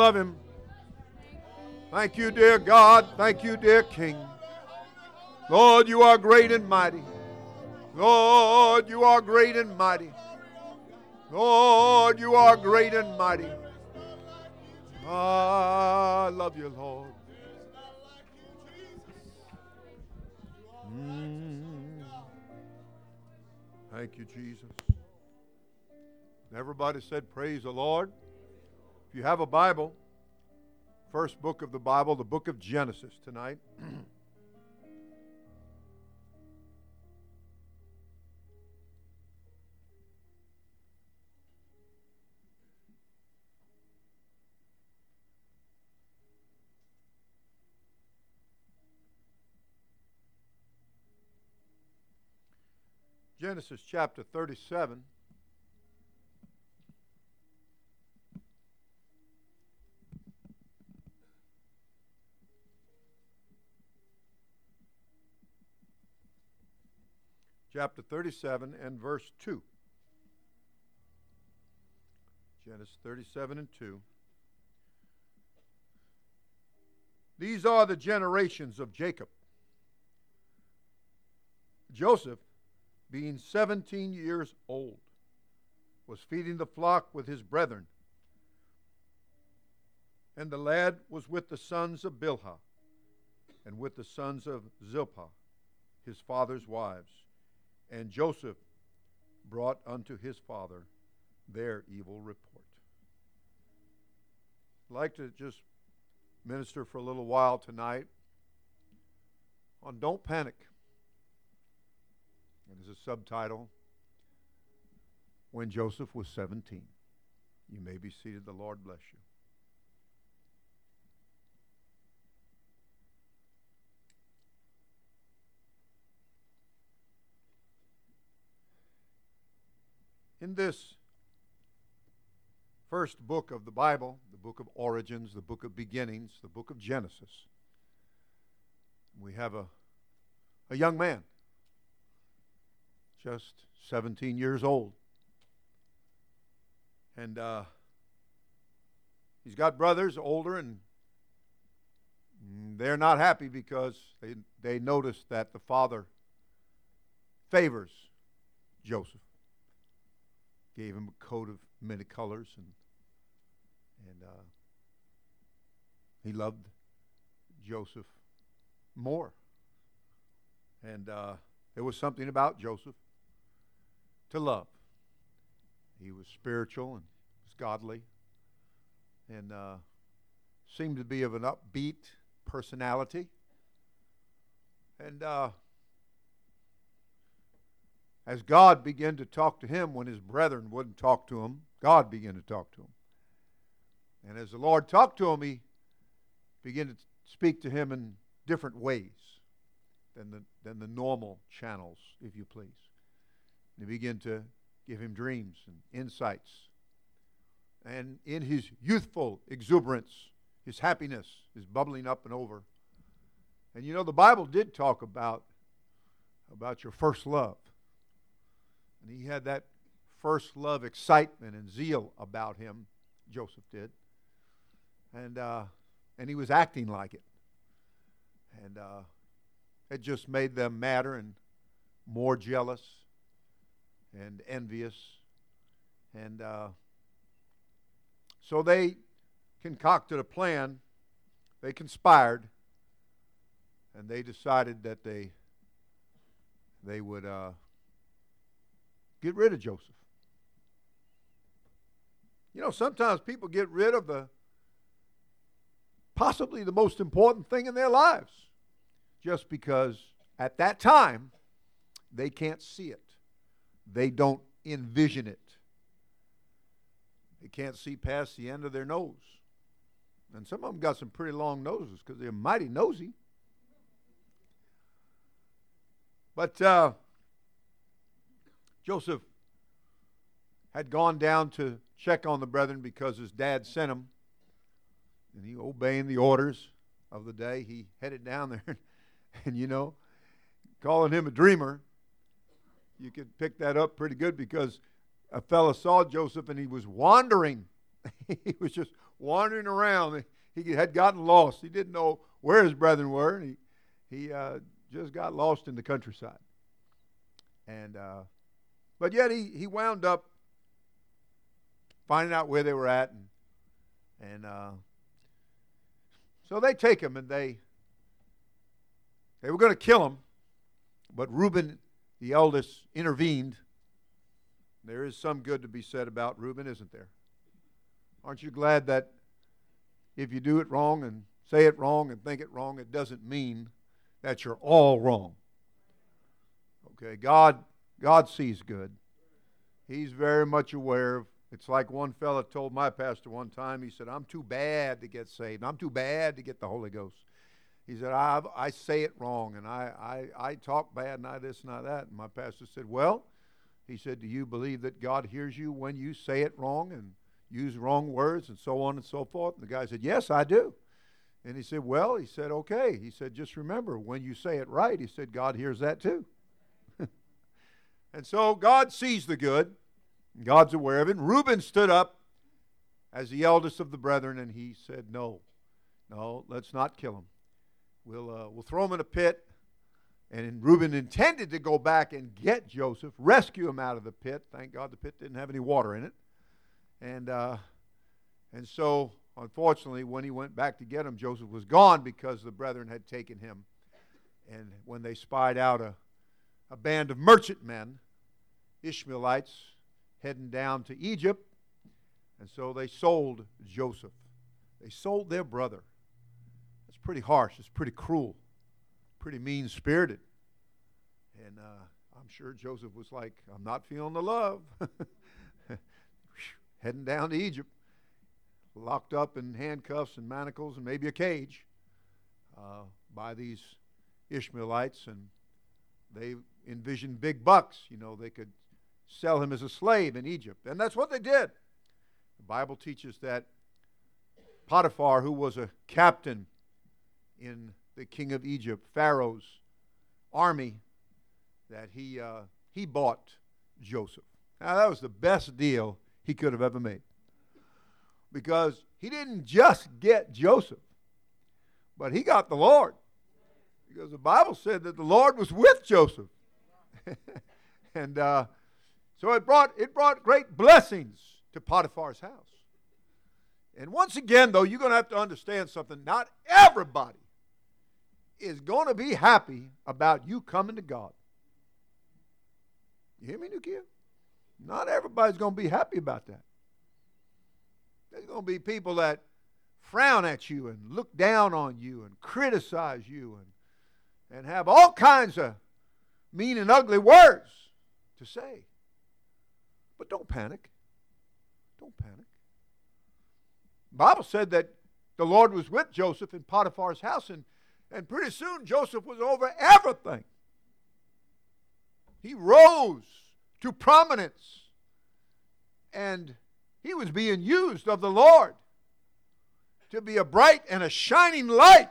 love him. Thank you, dear God. Thank you, dear King. Lord, you are great and mighty. Lord, you are great and mighty. Lord, you are great and mighty. I love you, Lord. Mm. Thank you, Jesus. Everybody said, Praise the Lord. If you have a Bible, first book of the Bible, the book of Genesis tonight. Genesis chapter 37. Chapter 37 and verse 2. Genesis 37 and 2. These are the generations of Jacob. Joseph being 17 years old, was feeding the flock with his brethren. And the lad was with the sons of Bilhah and with the sons of Zilpah, his father's wives. And Joseph brought unto his father their evil report. I'd like to just minister for a little while tonight on Don't Panic. And as a subtitle, When Joseph Was 17. You may be seated. The Lord bless you. In this first book of the Bible, the book of origins, the book of beginnings, the book of Genesis, we have a, a young man just 17 years old. And uh, he's got brothers older, and they're not happy because they, they notice that the father favors Joseph. Gave him a coat of many colors, and, and uh, he loved Joseph more. And uh, there was something about Joseph to love. He was spiritual and was godly and uh, seemed to be of an upbeat personality. And uh, as God began to talk to him when his brethren wouldn't talk to him, God began to talk to him. And as the Lord talked to him, he began to speak to him in different ways than the, than the normal channels, if you please. And he began to give him dreams and insights. And in his youthful exuberance, his happiness is bubbling up and over. And you know, the Bible did talk about, about your first love. And he had that first love excitement and zeal about him, Joseph did. And, uh, and he was acting like it. And uh, it just made them madder and more jealous and envious. And uh, so they concocted a plan. They conspired, and they decided that they they would uh, get rid of Joseph. You know, sometimes people get rid of the possibly the most important thing in their lives just because at that time they can't see it. They don't envision it. They can't see past the end of their nose. And some of them got some pretty long noses because they're mighty nosy. But uh, Joseph had gone down to check on the brethren because his dad sent him. And he, obeying the orders of the day, he headed down there. and, you know, calling him a dreamer, you could pick that up pretty good because a fellow saw Joseph and he was wandering. he was just wandering around. He had gotten lost. He didn't know where his brethren were, he, he uh, just got lost in the countryside. And uh, but yet he, he wound up finding out where they were at, and and uh, so they take him and they they were going to kill him, but Reuben, the eldest, intervened. There is some good to be said about Reuben, isn't there? Aren't you glad that if you do it wrong and say it wrong and think it wrong, it doesn't mean that you're all wrong. Okay, God God sees good. He's very much aware of it's like one fellow told my pastor one time, he said, I'm too bad to get saved. I'm too bad to get the Holy Ghost. He said, I, I say it wrong and I, I, I talk bad and I this and I that. And my pastor said, Well, he said, Do you believe that God hears you when you say it wrong and use wrong words and so on and so forth? And the guy said, Yes, I do. And he said, Well, he said, Okay. He said, Just remember, when you say it right, he said, God hears that too. And so God sees the good, God's aware of it. Reuben stood up as the eldest of the brethren and he said, No, no, let's not kill him. We'll, uh, we'll throw him in a pit. And Reuben intended to go back and get Joseph, rescue him out of the pit. Thank God the pit didn't have any water in it. And, uh, and so Unfortunately, when he went back to get him, Joseph was gone because the brethren had taken him. And when they spied out a, a band of merchantmen, Ishmaelites, heading down to Egypt, and so they sold Joseph. They sold their brother. It's pretty harsh. It's pretty cruel. Pretty mean spirited. And uh, I'm sure Joseph was like, I'm not feeling the love. Heading down to Egypt locked up in handcuffs and manacles and maybe a cage uh, by these Ishmaelites, and they envisioned big bucks. You know, they could sell him as a slave in Egypt, and that's what they did. The Bible teaches that Potiphar, who was a captain in the king of Egypt, Pharaoh's army, that he uh, he bought Joseph. Now that was the best deal he could have ever made because he didn't just get Joseph, but he got the Lord. Because the Bible said that the Lord was with Joseph. and uh, so it brought, it brought great blessings to Potiphar's house. And once again, though, you're going to have to understand something. Not everybody is going to be happy about you coming to God. You hear me, Nukia? Not everybody's going to be happy about that. There's going to be people that frown at you and look down on you and criticize you and, and have all kinds of mean and ugly words to say. But don't panic. Don't panic. The Bible said that the Lord was with Joseph in Potiphar's house, and, and pretty soon Joseph was over everything. He rose to prominence. And he was being used of the Lord to be a bright and a shining light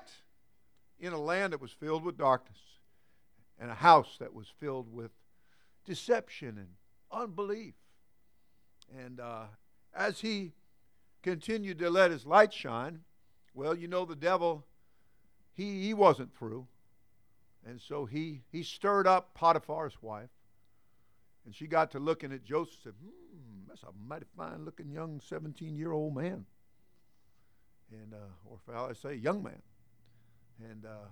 in a land that was filled with darkness and a house that was filled with deception and unbelief. And uh, as he continued to let his light shine, well, you know, the devil, he, he wasn't through. And so he, he stirred up Potiphar's wife. And she got to looking at Joseph and said, hmm, that's a mighty fine looking young 17 year old man. And, uh, or I say young man. And uh,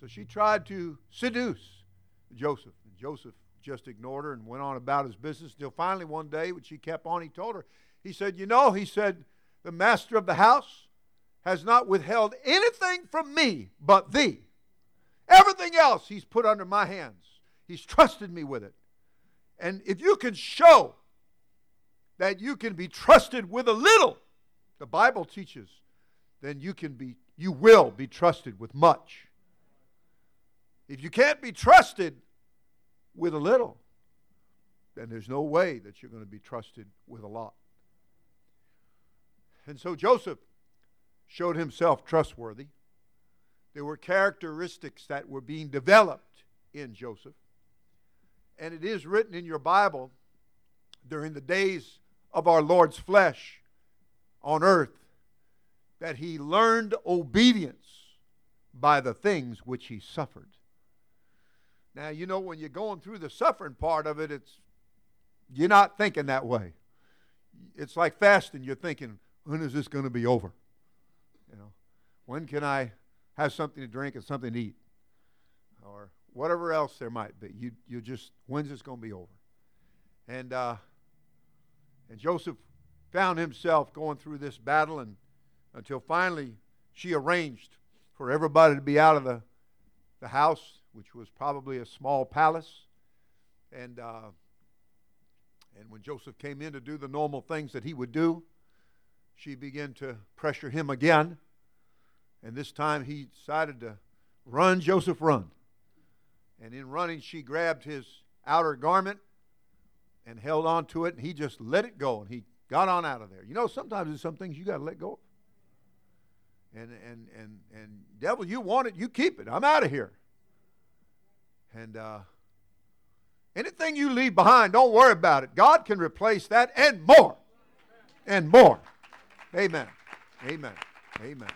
so she tried to seduce Joseph. And Joseph just ignored her and went on about his business until finally one day, when she kept on, he told her, he said, You know, he said, the master of the house has not withheld anything from me but thee. Everything else he's put under my hands. He's trusted me with it. And if you can show that you can be trusted with a little, the Bible teaches, then you can be you will be trusted with much. If you can't be trusted with a little, then there's no way that you're going to be trusted with a lot. And so Joseph showed himself trustworthy. There were characteristics that were being developed in Joseph. And it is written in your Bible during the days of our Lord's flesh on earth that he learned obedience by the things which he suffered. Now, you know, when you're going through the suffering part of it, it's you're not thinking that way. It's like fasting. You're thinking, when is this going to be over? You know, when can I have something to drink and something to eat? Or whatever else there might be. You, you just, when's this going to be over? And, uh, and Joseph found himself going through this battle and until finally she arranged for everybody to be out of the, the house, which was probably a small palace. And, uh, and when Joseph came in to do the normal things that he would do, she began to pressure him again. And this time he decided to run, Joseph, run. And in running, she grabbed his outer garment and held on to it, and he just let it go, and he got on out of there. You know, sometimes there's some things you got to let go of. And, and, and, and devil, you want it, you keep it. I'm out of here. And uh, anything you leave behind, don't worry about it. God can replace that and more. And more. Amen. Amen. Amen.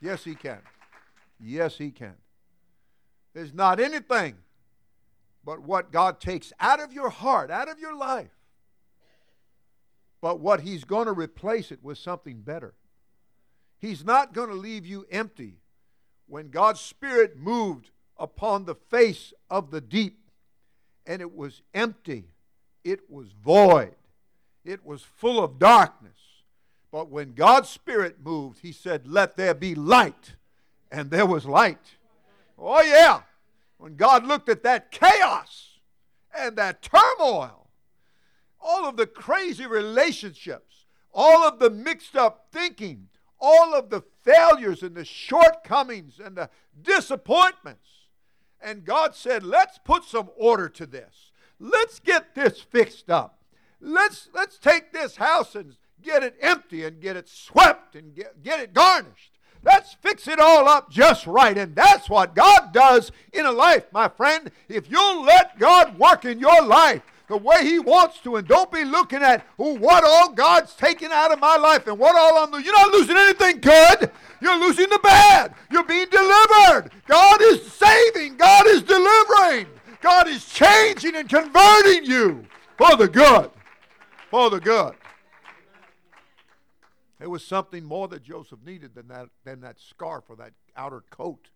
Yes, He can. Yes, He can. There's not anything but what God takes out of your heart, out of your life, but what He's going to replace it with something better. He's not going to leave you empty. When God's Spirit moved upon the face of the deep, and it was empty, it was void, it was full of darkness. But when God's Spirit moved, He said, Let there be light, and there was light. Oh, yeah. When God looked at that chaos and that turmoil, all of the crazy relationships, all of the mixed up thinking, all of the failures and the shortcomings and the disappointments. And God said, let's put some order to this. Let's get this fixed up. Let's, let's take this house and get it empty and get it swept and get, get it garnished. Let's fix it all up just right. And that's what God does in a life, my friend. If you'll let God work in your life, the way He wants to, and don't be looking at oh, what all God's taken out of my life and what all I'm losing. You're not losing anything good. You're losing the bad. You're being delivered. God is saving. God is delivering. God is changing and converting you for the good. For the good. There was something more that Joseph needed than that, than that scarf or that outer coat.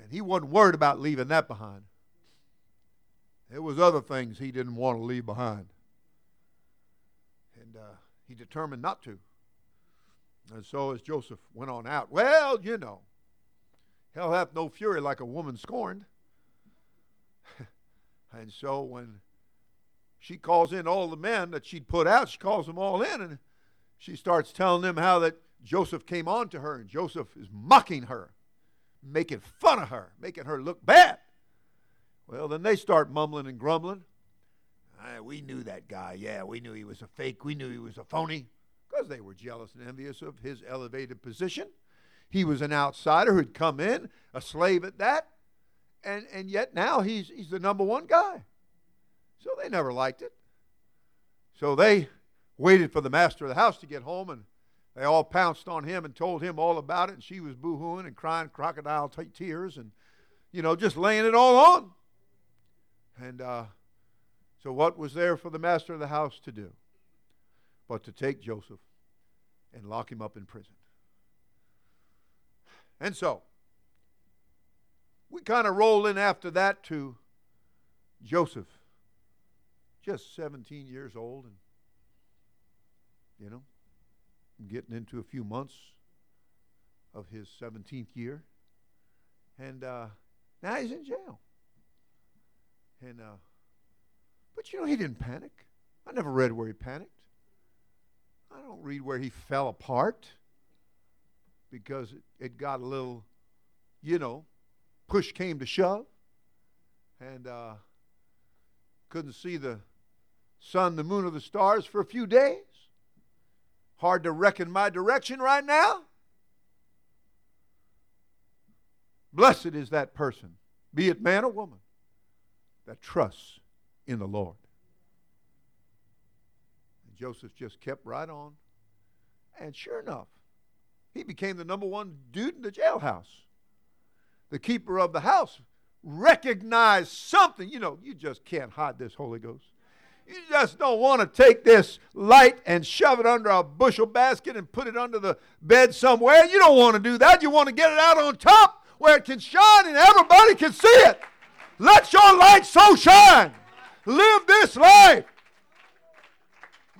And he wasn't worried about leaving that behind. There was other things he didn't want to leave behind. And uh, he determined not to. And so as Joseph went on out, well, you know, hell hath no fury like a woman scorned. and so when she calls in all the men that she'd put out, she calls them all in and she starts telling them how that Joseph came on to her and Joseph is mocking her, making fun of her, making her look bad. Well, then they start mumbling and grumbling. Ah, we knew that guy. Yeah, we knew he was a fake. We knew he was a phony because they were jealous and envious of his elevated position. He was an outsider who'd come in, a slave at that, and, and yet now he's, he's the number one guy. So they never liked it. So they waited for the master of the house to get home, and they all pounced on him and told him all about it. And she was boo-hooing and crying crocodile t- tears and, you know, just laying it all on. And uh, so, what was there for the master of the house to do but to take Joseph and lock him up in prison? And so, we kind of roll in after that to Joseph, just 17 years old, and, you know, getting into a few months of his 17th year. And uh, now he's in jail. And uh, but you know he didn't panic. I never read where he panicked. I don't read where he fell apart because it, it got a little, you know, push came to shove, and uh, couldn't see the sun, the moon, or the stars for a few days. Hard to reckon my direction right now. Blessed is that person, be it man or woman, that trusts in the Lord. And Joseph just kept right on. And sure enough, he became the number one dude in the jailhouse. The keeper of the house recognized something. You know, you just can't hide this Holy Ghost. You just don't want to take this light and shove it under a bushel basket and put it under the bed somewhere. You don't want to do that. You want to get it out on top where it can shine and everybody can see it. Let your light so shine. Live this life.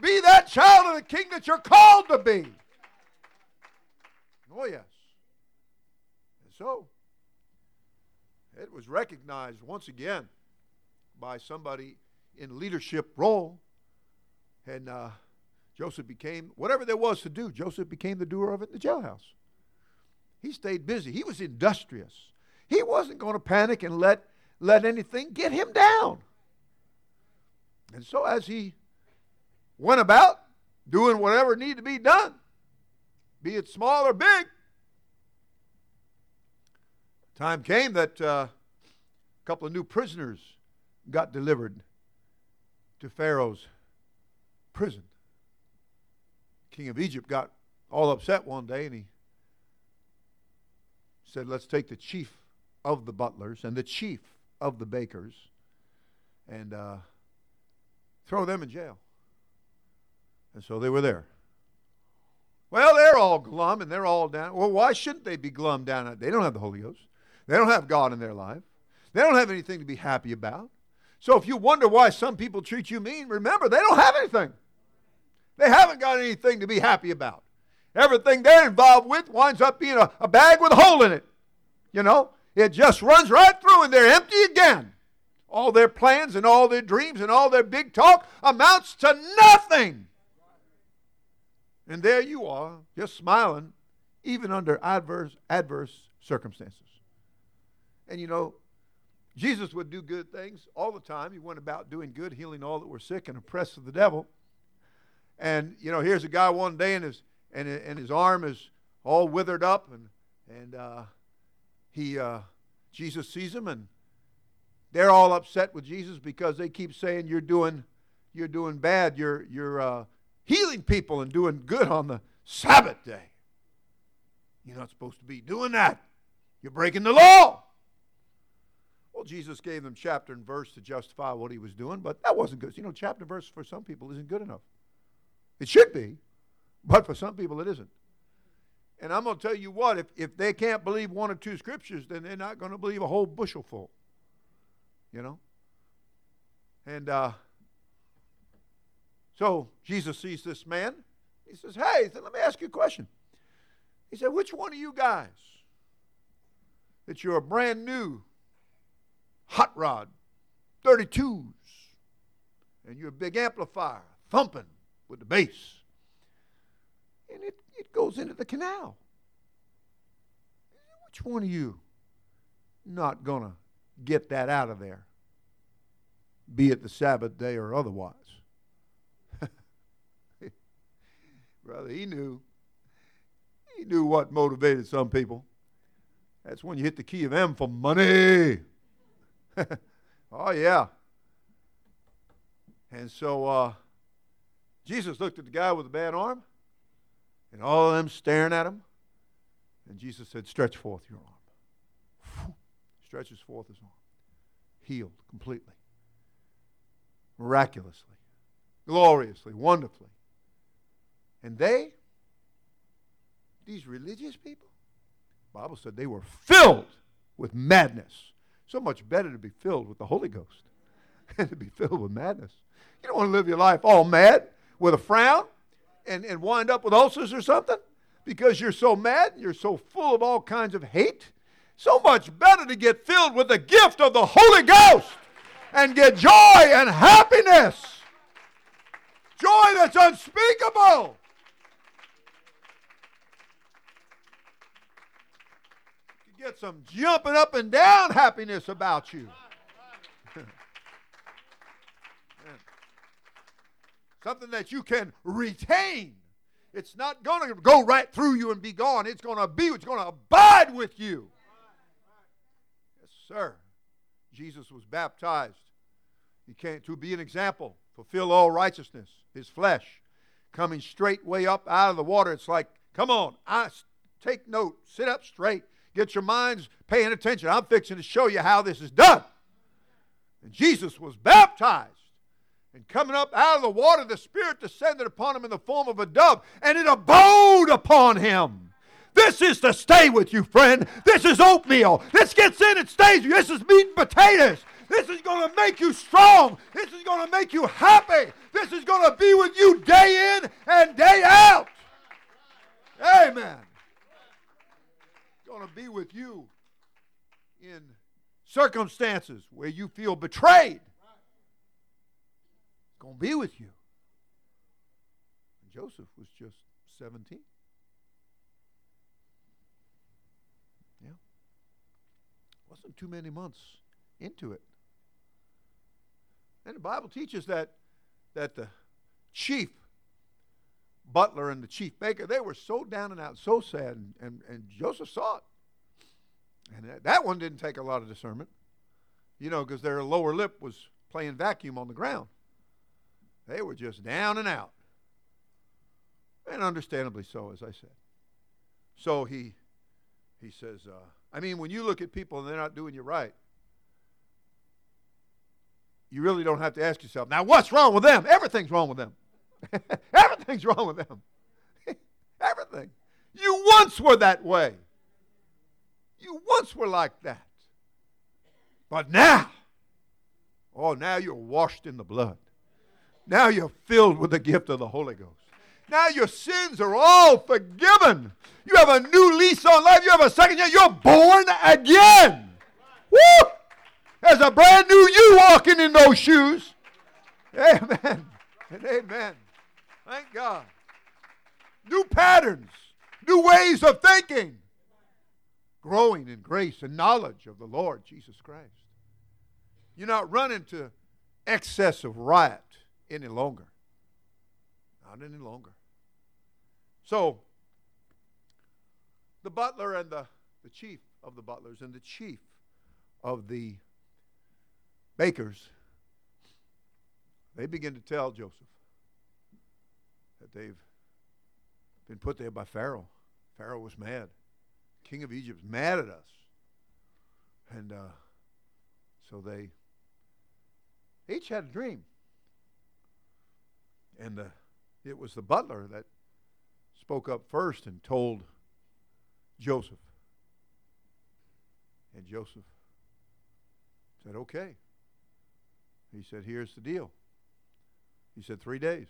Be that child of the king that you're called to be. Oh, yes. And so, it was recognized once again by somebody in leadership role. And uh, Joseph became, whatever there was to do, Joseph became the doer of it in the jailhouse. He stayed busy. He was industrious. He wasn't going to panic and let, let anything get him down. And so as he went about doing whatever needed to be done, be it small or big, time came that uh, a couple of new prisoners got delivered to Pharaoh's prison. King of Egypt got all upset one day and he said, Let's take the chief of the butlers and the chief of the bakers and uh, throw them in jail. And so they were there. Well, they're all glum and they're all down. Well, why shouldn't they be glum down? They don't have the Holy Ghost. They don't have God in their life. They don't have anything to be happy about. So if you wonder why some people treat you mean, remember, they don't have anything. They haven't got anything to be happy about. Everything they're involved with winds up being a, a bag with a hole in it. You know, it just runs right through and they're empty again. All their plans and all their dreams and all their big talk amounts to nothing. And there you are, just smiling, even under adverse, adverse circumstances. And you know, Jesus would do good things all the time. He went about doing good, healing all that were sick and oppressed of the devil. And you know, here's a guy one day, and his and, and his arm is all withered up, and and uh, he uh, Jesus sees him, and they're all upset with Jesus because they keep saying you're doing you're doing bad. You're you're uh, healing people and doing good on the Sabbath day. You're not supposed to be doing that. You're breaking the law. Well, Jesus gave them chapter and verse to justify what he was doing, but that wasn't good. You know, chapter and verse for some people isn't good enough. It should be, but for some people it isn't. And I'm going to tell you what, if, if they can't believe one or two scriptures, then they're not going to believe a whole bushel full. You know? And uh, so Jesus sees this man. He says, Hey, he said, let me ask you a question. He said, Which one of you guys that you're a brand new hot rod, 32s, and you're a big amplifier, thumping with the bass. And it goes into the canal. Which one of you not going to get that out of there? Be it the Sabbath day or otherwise. Brother, he knew. He knew what motivated some people. That's when you hit the key of M for money. oh, yeah. And so uh, Jesus looked at the guy with the bad arm, and all of them staring at him. And Jesus said, Stretch forth your arm. Stretches forth his arm. Healed completely, miraculously, gloriously, wonderfully. And they, these religious people, Bible said they were filled with madness. So much better to be filled with the Holy Ghost than to be filled with madness. You don't want to live your life all mad with a frown and, and wind up with ulcers or something because you're so mad, and you're so full of all kinds of hate. So much better to get filled with the gift of the Holy Ghost and get joy and happiness. Joy that's unspeakable. You get some jumping up and down happiness about you. Something that you can retain. It's not going to go right through you and be gone. It's going to be, it's going to abide with you. Yes, sir. Jesus was baptized. He came to be an example, fulfill all righteousness, his flesh, coming straight way up out of the water. It's like, come on, I take note, sit up straight, get your minds paying attention. I'm fixing to show you how this is done. And Jesus was baptized. And coming up out of the water, the Spirit descended upon him in the form of a dove, and it abode upon him. This is to stay with you, friend. This is oatmeal. This gets in and stays. This is meat and potatoes. This is going to make you strong. This is going to make you happy. This is going to be with you day in and day out. Amen. It's going to be with you in circumstances where you feel betrayed. Going to be with you. And Joseph was just 17. Yeah. Wasn't too many months into it. And the Bible teaches that that the chief butler and the chief baker, they were so down and out, so sad, and, and, and Joseph saw it. And that, that one didn't take a lot of discernment, you know, because their lower lip was playing vacuum on the ground. They were just down and out. And understandably so, as I said. So he he says, uh, I mean, when you look at people and they're not doing you right, you really don't have to ask yourself, now what's wrong with them? Everything's wrong with them. Everything's wrong with them. Everything. You once were that way. You once were like that. But now, oh, now you're washed in the blood. Now you're filled with the gift of the Holy Ghost. Now your sins are all forgiven. You have a new lease on life. You have a second year. You're born again. Woo! There's a brand new you walking in those shoes. Amen. And amen. Thank God. New patterns, new ways of thinking, growing in grace and knowledge of the Lord Jesus Christ. You're not running to excess of riot any longer. Not any longer. So, the butler and the, the chief of the butlers and the chief of the bakers, they begin to tell Joseph that they've been put there by Pharaoh. Pharaoh was mad. King of Egypt was mad at us. And uh, so they each had a dream. And the, it was the butler that spoke up first and told Joseph. And Joseph said, Okay. He said, Here's the deal. He said, Three days.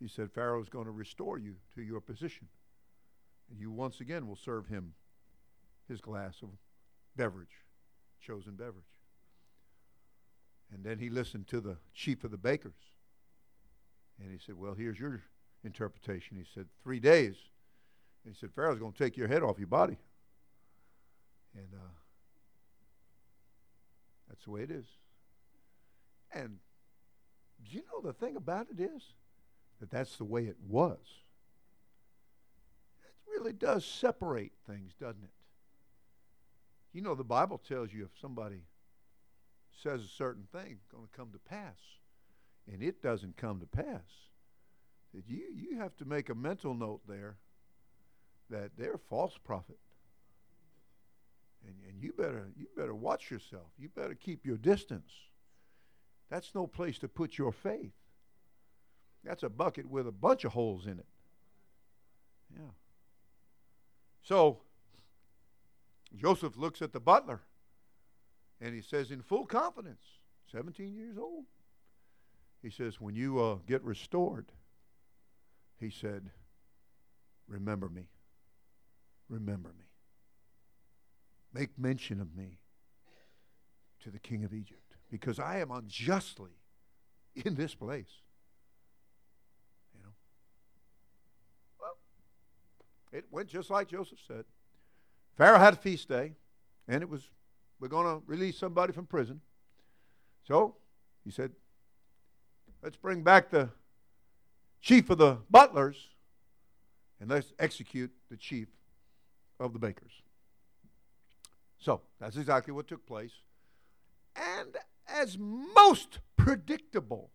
He said, Pharaoh's going to restore you to your position. And you once again will serve him his glass of beverage, chosen beverage. And then he listened to the chief of the bakers. And he said, Well, here's your interpretation. He said, Three days. And he said, Pharaoh's going to take your head off your body. And uh, that's the way it is. And do you know the thing about it is that that's the way it was? It really does separate things, doesn't it? You know, the Bible tells you if somebody says a certain thing it's going to come to pass, and it doesn't come to pass, that you, you have to make a mental note there that they're a false prophet. And, and you better you better watch yourself. You better keep your distance. That's no place to put your faith. That's a bucket with a bunch of holes in it. Yeah. So Joseph looks at the butler and he says, in full confidence, 17 years old, he says, when you uh, get restored, he said, remember me. Remember me. Make mention of me to the king of Egypt because I am unjustly in this place. You know? Well, it went just like Joseph said. Pharaoh had a feast day, and it was, we're going to release somebody from prison. So he said, let's bring back the chief of the butlers and let's execute the chief of the bakers. So that's exactly what took place. And as most predictable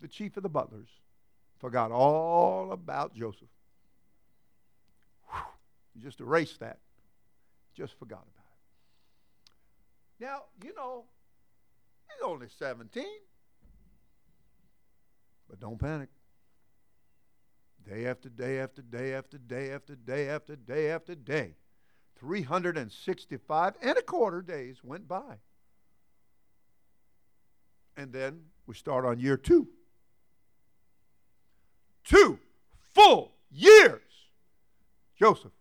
the chief of the butlers, forgot all about Joseph. Whew. Just erased that. Just forgot about it. Now, you know, he's only 17. But don't panic. Day after day after day after day after day after day after day. 365 and a quarter days went by. And then we start on year two. Two full years. Joseph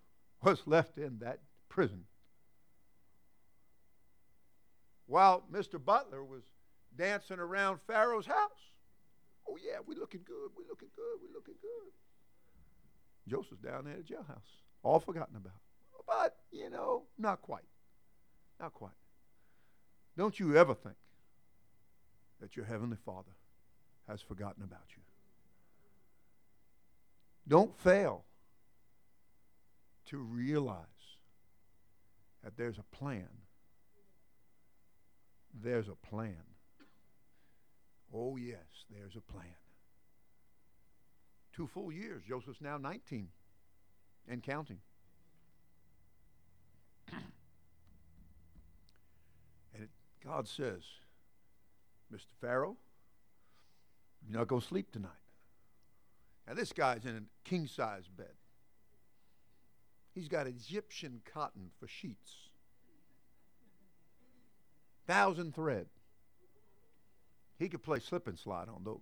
was left in that prison. While Mr. Butler was dancing around Pharaoh's house. Oh, yeah, we're looking good. we're looking good. we're looking good. Joseph's down there at the jailhouse, all forgotten about. But, you know, not quite. Not quite. Don't you ever think that your Heavenly Father has forgotten about you. Don't fail to realize that there's a plan. There's a plan. Oh, yes, there's a plan. Two full years. Joseph's now 19 and counting. and it, God says, Mr. Pharaoh, you're not going to sleep tonight. Now, this guy's in a king size bed. He's got Egyptian cotton for sheets, thousand thread. He could play slip and slide on those.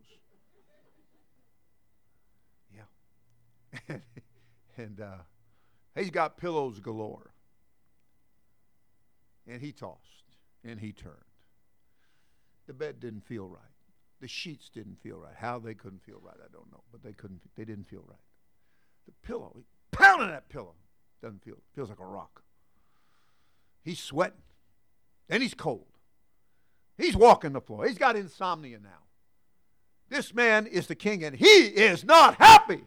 Yeah. and, uh, he's got pillows galore. And he tossed and he turned. The bed didn't feel right. The sheets didn't feel right. How they couldn't feel right, I don't know. But they couldn't. They didn't feel right. The pillow, he pounding that pillow. Doesn't feel. Feels like a rock. He's sweating. And he's cold. He's walking the floor. He's got insomnia now. This man is the king, and he is not happy.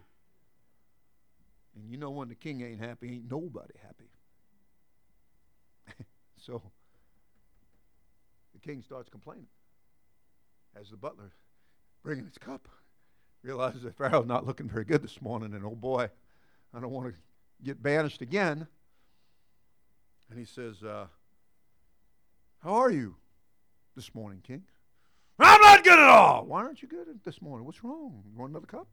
And you know when the king ain't happy, ain't nobody happy. so the king starts complaining as the butler bringing his cup realizes that Pharaoh's not looking very good this morning, and oh boy, I don't want to get banished again. And he says, uh, How are you this morning, King? I'm not good at all. Why aren't you good this morning? What's wrong? You want another cup?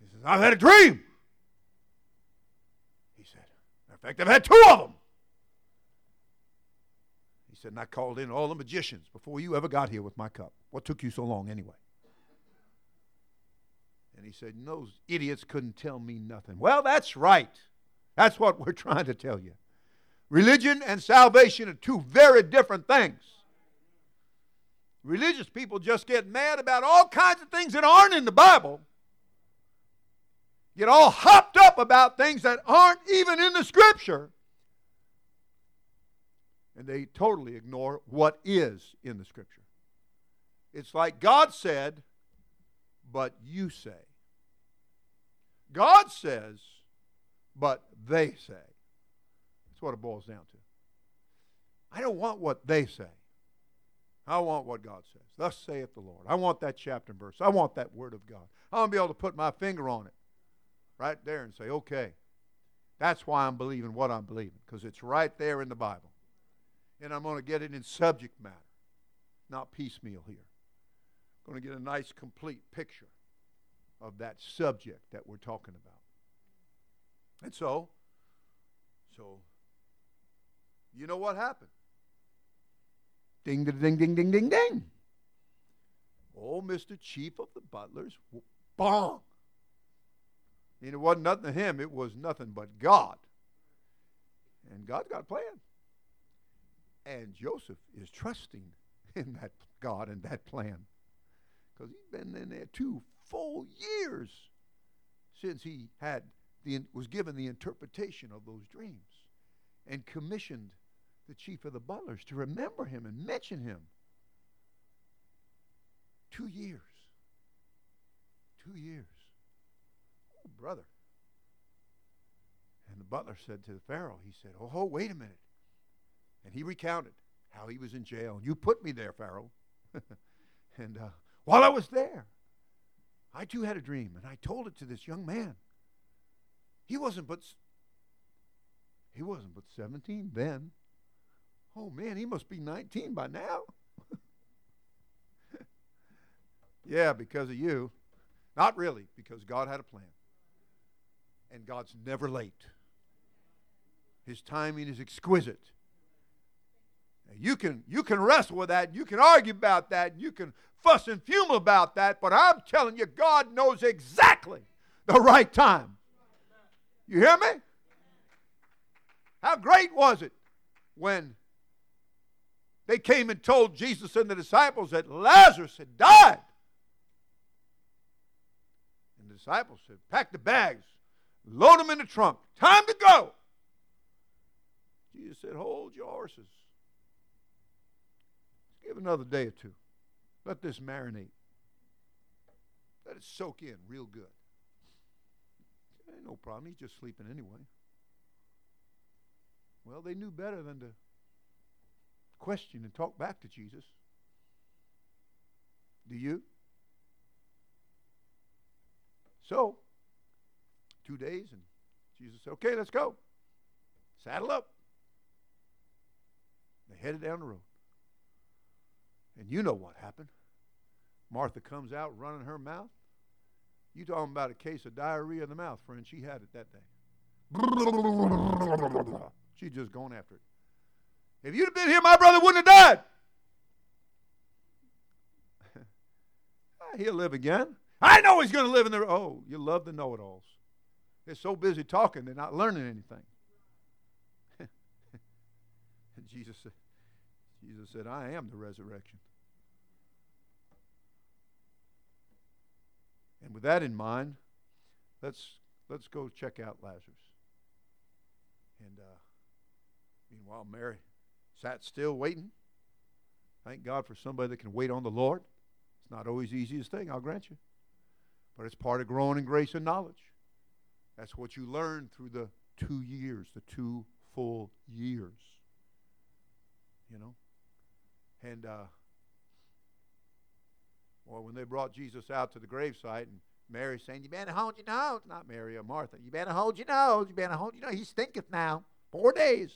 He says, I've had a dream. He said, In fact, I've had two of them He said, and I called in all the magicians before you ever got here with my cup. What took you so long anyway? And he said, those idiots couldn't tell me nothing. Well, that's right. That's what we're trying to tell you. Religion and salvation are two very different things. Religious people just get mad about all kinds of things that aren't in the Bible. Get all hopped up about things that aren't even in the Scripture and they totally ignore what is in the Scripture. It's like God said, but you say. God says, but they say. That's what it boils down to. I don't want what they say. I want what God says. Thus saith the Lord. I want that chapter and verse. I want that word of God. I want to be able to put my finger on it right there and say, okay, that's why I'm believing what I'm believing, because it's right there in the Bible and I'm going to get it in subject matter, not piecemeal here. I'm going to get a nice, complete picture of that subject that we're talking about. And so, so, you know what happened? Ding, ding, ding, ding, ding, ding, ding. Oh, Mr. Chief of the Butlers, bong. And it wasn't nothing to him, it was nothing but God. And God's got a plan. And Joseph is trusting in that God and that plan. Because he's been in there two full years since he had the, was given the interpretation of those dreams and commissioned the chief of the butlers to remember him and mention him. Two years. Two years. Oh, brother. And the butler said to the Pharaoh, he said, Oh, oh wait a minute. And he recounted how he was in jail. You put me there, Pharaoh. and uh, while I was there, I too had a dream, and I told it to this young man. He wasn't but he wasn't but 17 then. Oh man, he must be 19 by now. yeah, because of you. Not really, because God had a plan. And God's never late. His timing is exquisite. You can, you can wrestle with that. You can argue about that. You can fuss and fume about that. But I'm telling you, God knows exactly the right time. You hear me? How great was it when they came and told Jesus and the disciples that Lazarus had died? And the disciples said, Pack the bags, load them in the trunk, time to go. Jesus said, Hold your horses. Give another day or two. Let this marinate. Let it soak in real good. Ain't no problem. He's just sleeping anyway. Well, they knew better than to question and talk back to Jesus. Do you? So, two days, and Jesus said, Okay, let's go. Saddle up. They headed down the road. And you know what happened. Martha comes out running her mouth. You talking about a case of diarrhea in the mouth, friend. She had it that day. She's just going after it. If you'd have been here, my brother wouldn't have died. He'll live again. I know he's going to live in the. Oh, you love the know it alls. They're so busy talking, they're not learning anything. and Jesus said, Jesus said, I am the resurrection. And with that in mind, let's let's go check out Lazarus. And uh, meanwhile, Mary sat still waiting. Thank God for somebody that can wait on the Lord. It's not always the easiest thing, I'll grant you. But it's part of growing in grace and knowledge. That's what you learn through the two years, the two full years. You know? And, uh, well, when they brought Jesus out to the gravesite, and Mary saying, You better hold your nose. Not Mary or Martha. You better hold your nose. You better hold your nose. He stinketh now. Four days.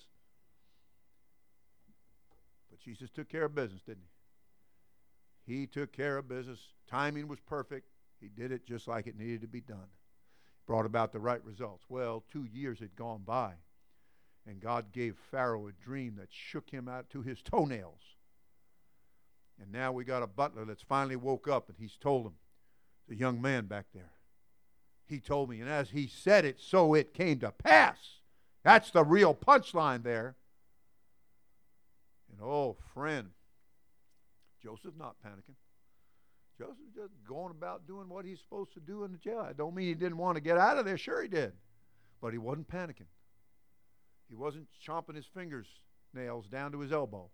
But Jesus took care of business, didn't he? He took care of business. Timing was perfect. He did it just like it needed to be done. Brought about the right results. Well, two years had gone by, and God gave Pharaoh a dream that shook him out to his toenails. And now we got a butler that's finally woke up, and he's told him, the young man back there. He told me, and as he said it, so it came to pass. That's the real punchline there. And oh, friend, Joseph's not panicking. Joseph's just going about doing what he's supposed to do in the jail. I don't mean he didn't want to get out of there. Sure, he did. But he wasn't panicking. He wasn't chomping his fingers nails down to his elbow.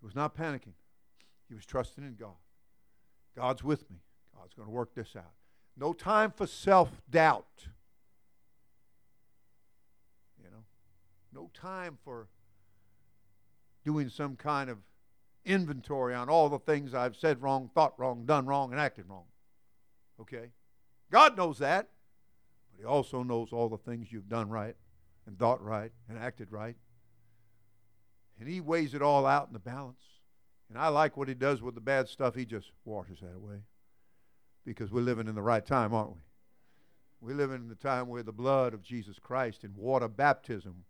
He was not panicking. He was trusting in God. God's with me. God's going to work this out. No time for self doubt. You know, no time for doing some kind of inventory on all the things I've said wrong, thought wrong, done wrong, and acted wrong. Okay? God knows that, but He also knows all the things you've done right, and thought right, and acted right. And He weighs it all out in the balance. And I like what He does with the bad stuff, He just washes that away because we're living in the right time, aren't we? We're living in the time where the blood of Jesus Christ and water baptism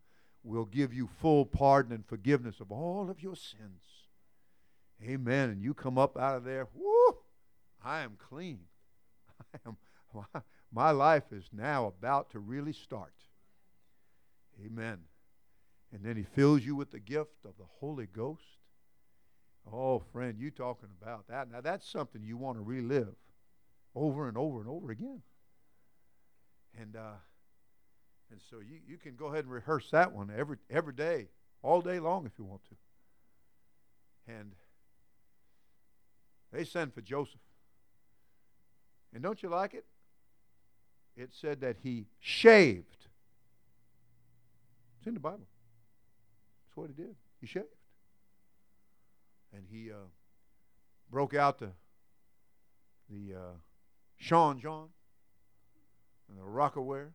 will give you full pardon and forgiveness of all of your sins. Amen. And you come up out of there, whoo, I am clean. I am, my, my life is now about to really start. Amen. And then he fills you with the gift of the Holy Ghost. Oh, friend, you talking about that. Now that's something you want to relive over and over and over again. And uh, and so you, you can go ahead and rehearse that one every every day, all day long if you want to. And they sent for Joseph. And don't you like it? It said that he shaved. It's in the Bible. That's what he did. He shaved. And he uh, broke out the the uh, Sean John and the Rocawear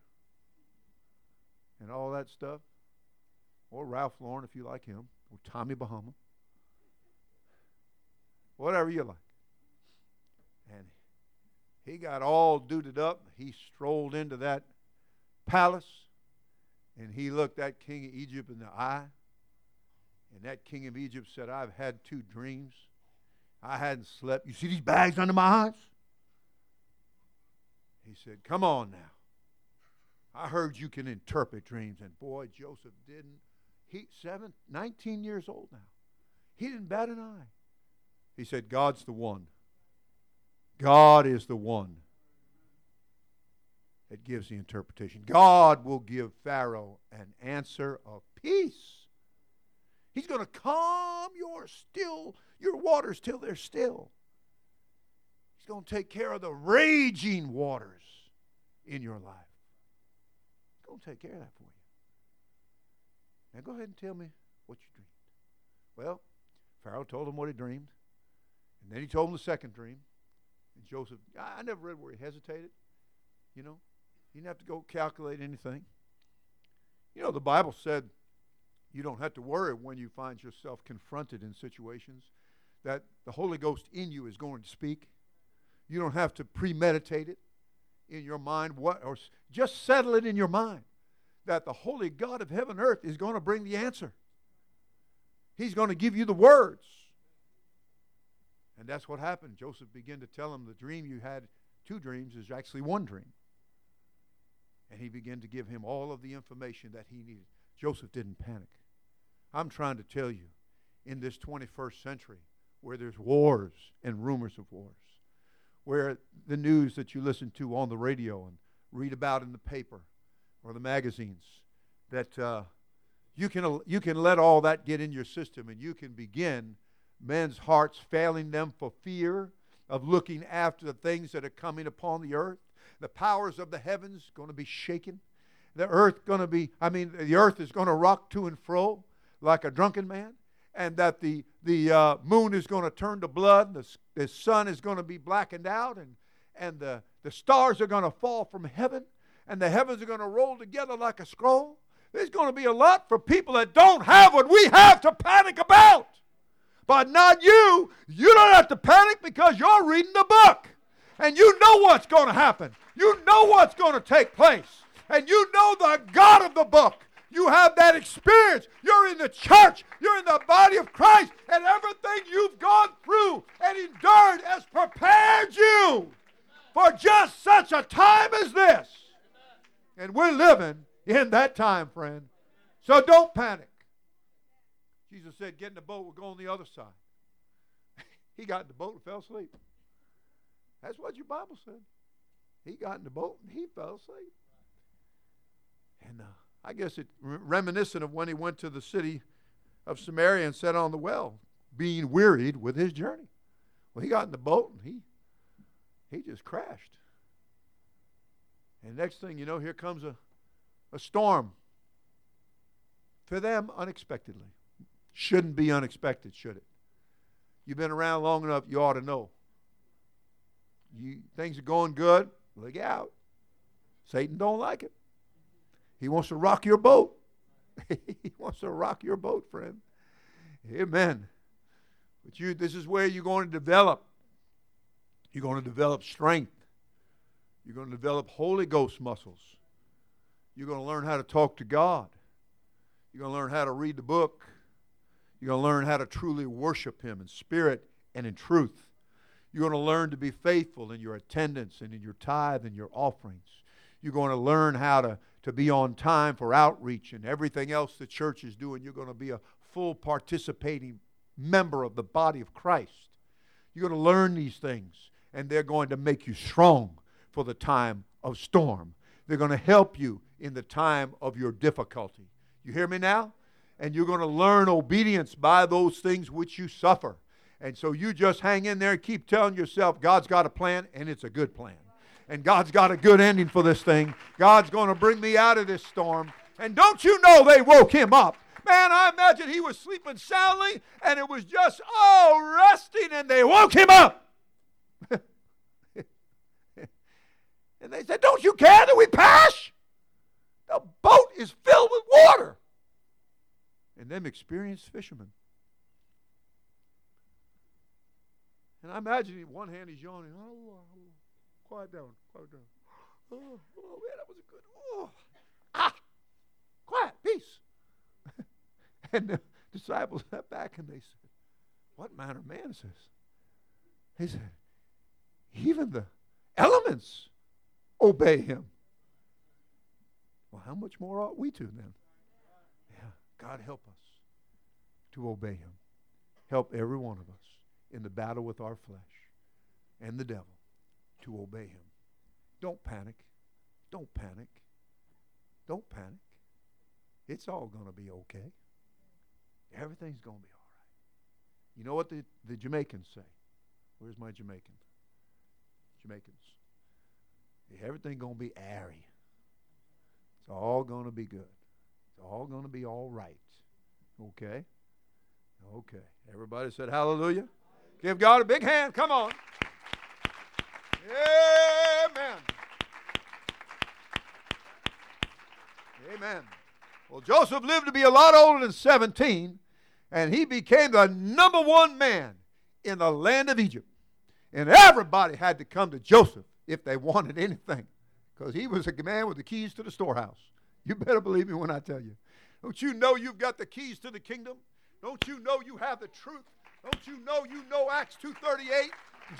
and all that stuff, or Ralph Lauren if you like him, or Tommy Bahama, whatever you like. And he got all duded up. He strolled into that palace and he looked that king of Egypt in the eye. And that king of Egypt said, I've had two dreams. I hadn't slept. You see these bags under my eyes? He said, Come on now. I heard you can interpret dreams. And boy, Joseph didn't. He seven, 19 years old now. He didn't bat an eye. He said, God's the one. God is the one that gives the interpretation. God will give Pharaoh an answer of peace. He's going to calm your still your waters till they're still. He's going to take care of the raging waters in your life. Going to take care of that for you. Now go ahead and tell me what you dreamed. Well, Pharaoh told him what he dreamed. And then he told him the second dream. And Joseph, I never read where he hesitated. You know, he didn't have to go calculate anything. You know, the Bible said you don't have to worry when you find yourself confronted in situations that the Holy Ghost in you is going to speak. You don't have to premeditate it in your mind what or just settle it in your mind that the holy God of heaven and earth is going to bring the answer. He's going to give you the words. And that's what happened. Joseph began to tell him the dream you had, two dreams, is actually one dream. And he began to give him all of the information that he needed. Joseph didn't panic. I'm trying to tell you, in this 21st century, where there's wars and rumors of wars, where the news that you listen to on the radio and read about in the paper or the magazines, that uh, you, can, you can let all that get in your system and you can begin men's hearts failing them for fear of looking after the things that are coming upon the earth. The powers of the heavens going to be shaken. The earth going to be, I mean, the earth is going to rock to and fro like a drunken man. And that the, the uh, moon is going to turn to blood. The, the sun is going to be blackened out. And, and the, the stars are going to fall from heaven. And the heavens are going to roll together like a scroll. There's going to be a lot for people that don't have what we have to panic about but not you. You don't have to panic because you're reading the book. And you know what's going to happen. You know what's going to take place. And you know the God of the book. You have that experience. You're in the church. You're in the body of Christ. And everything you've gone through and endured has prepared you for just such a time as this. And we're living in that time, friend. So don't panic. Jesus said, Get in the boat, we'll go on the other side. he got in the boat and fell asleep. That's what your Bible said. He got in the boat and he fell asleep. And uh, I guess it reminiscent of when he went to the city of Samaria and sat on the well, being wearied with his journey. Well, he got in the boat and he he just crashed. And next thing you know, here comes a, a storm. For them, unexpectedly. Shouldn't be unexpected, should it? You've been around long enough, you ought to know. You, things are going good, look out. Satan don't like it. He wants to rock your boat. he wants to rock your boat, friend. Amen. But you this is where you're going to develop. You're going to develop strength. You're going to develop Holy Ghost muscles. You're going to learn how to talk to God. You're going to learn how to read the book. You're going to learn how to truly worship Him in spirit and in truth. You're going to learn to be faithful in your attendance and in your tithe and your offerings. You're going to learn how to, to be on time for outreach and everything else the church is doing. You're going to be a full participating member of the body of Christ. You're going to learn these things, and they're going to make you strong for the time of storm. They're going to help you in the time of your difficulty. You hear me now? and you're going to learn obedience by those things which you suffer. And so you just hang in there and keep telling yourself God's got a plan, and it's a good plan. And God's got a good ending for this thing. God's going to bring me out of this storm. And don't you know they woke him up? Man, I imagine he was sleeping soundly, and it was just, oh, resting, and they woke him up. And they said, Don't you care that we perish? The boat is filled with water. And them experienced fishermen. And I imagine in one hand he's yawning. Oh, oh, quiet down, quiet down. Oh, oh man, that was a good. Oh, ah, quiet, peace. and the disciples sat back and they said, "What manner of man is this?" He said, "Even the elements obey him." Well, how much more ought we to then? Yeah, God help us to obey him. Help every one of us in the battle with our flesh and the devil to obey him. Don't panic. Don't panic. Don't panic. It's all going to be okay. Everything's going to be all right. You know what the, the Jamaicans say? Where's my Jamaican? Jamaicans. Everything's going to be irie. It's all going to be good. It's all going to be all right. Okay? Okay. Everybody said hallelujah? Give God a big hand. Come on. Amen. Amen. Well, Joseph lived to be a lot older than 17, and he became the number one man in the land of Egypt. And everybody had to come to Joseph if they wanted anything, because he was a man with the keys to the storehouse. You better believe me when I tell you. Don't you know you've got the keys to the kingdom? Don't you know you have the truth? Don't you know you know Acts 238?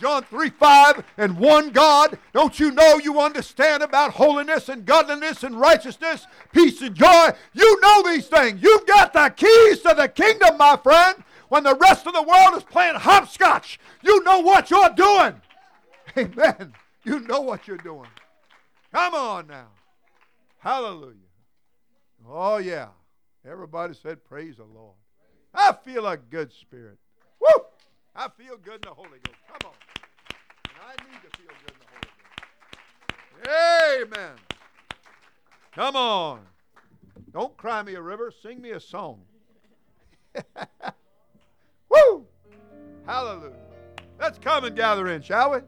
John 3 5 and one God. Don't you know you understand about holiness and godliness and righteousness, peace and joy? You know these things. You've got the keys to the kingdom, my friend. When the rest of the world is playing hopscotch, you know what you're doing. Amen. You know what you're doing. Come on now. Hallelujah. Oh, yeah. Everybody said, Praise the Lord. I feel a good spirit. I feel good in the Holy Ghost. Come on. I need to feel good in the Holy Ghost. Amen. Come on. Don't cry me a river. Sing me a song. Woo! Hallelujah. Let's come and gather in, shall we?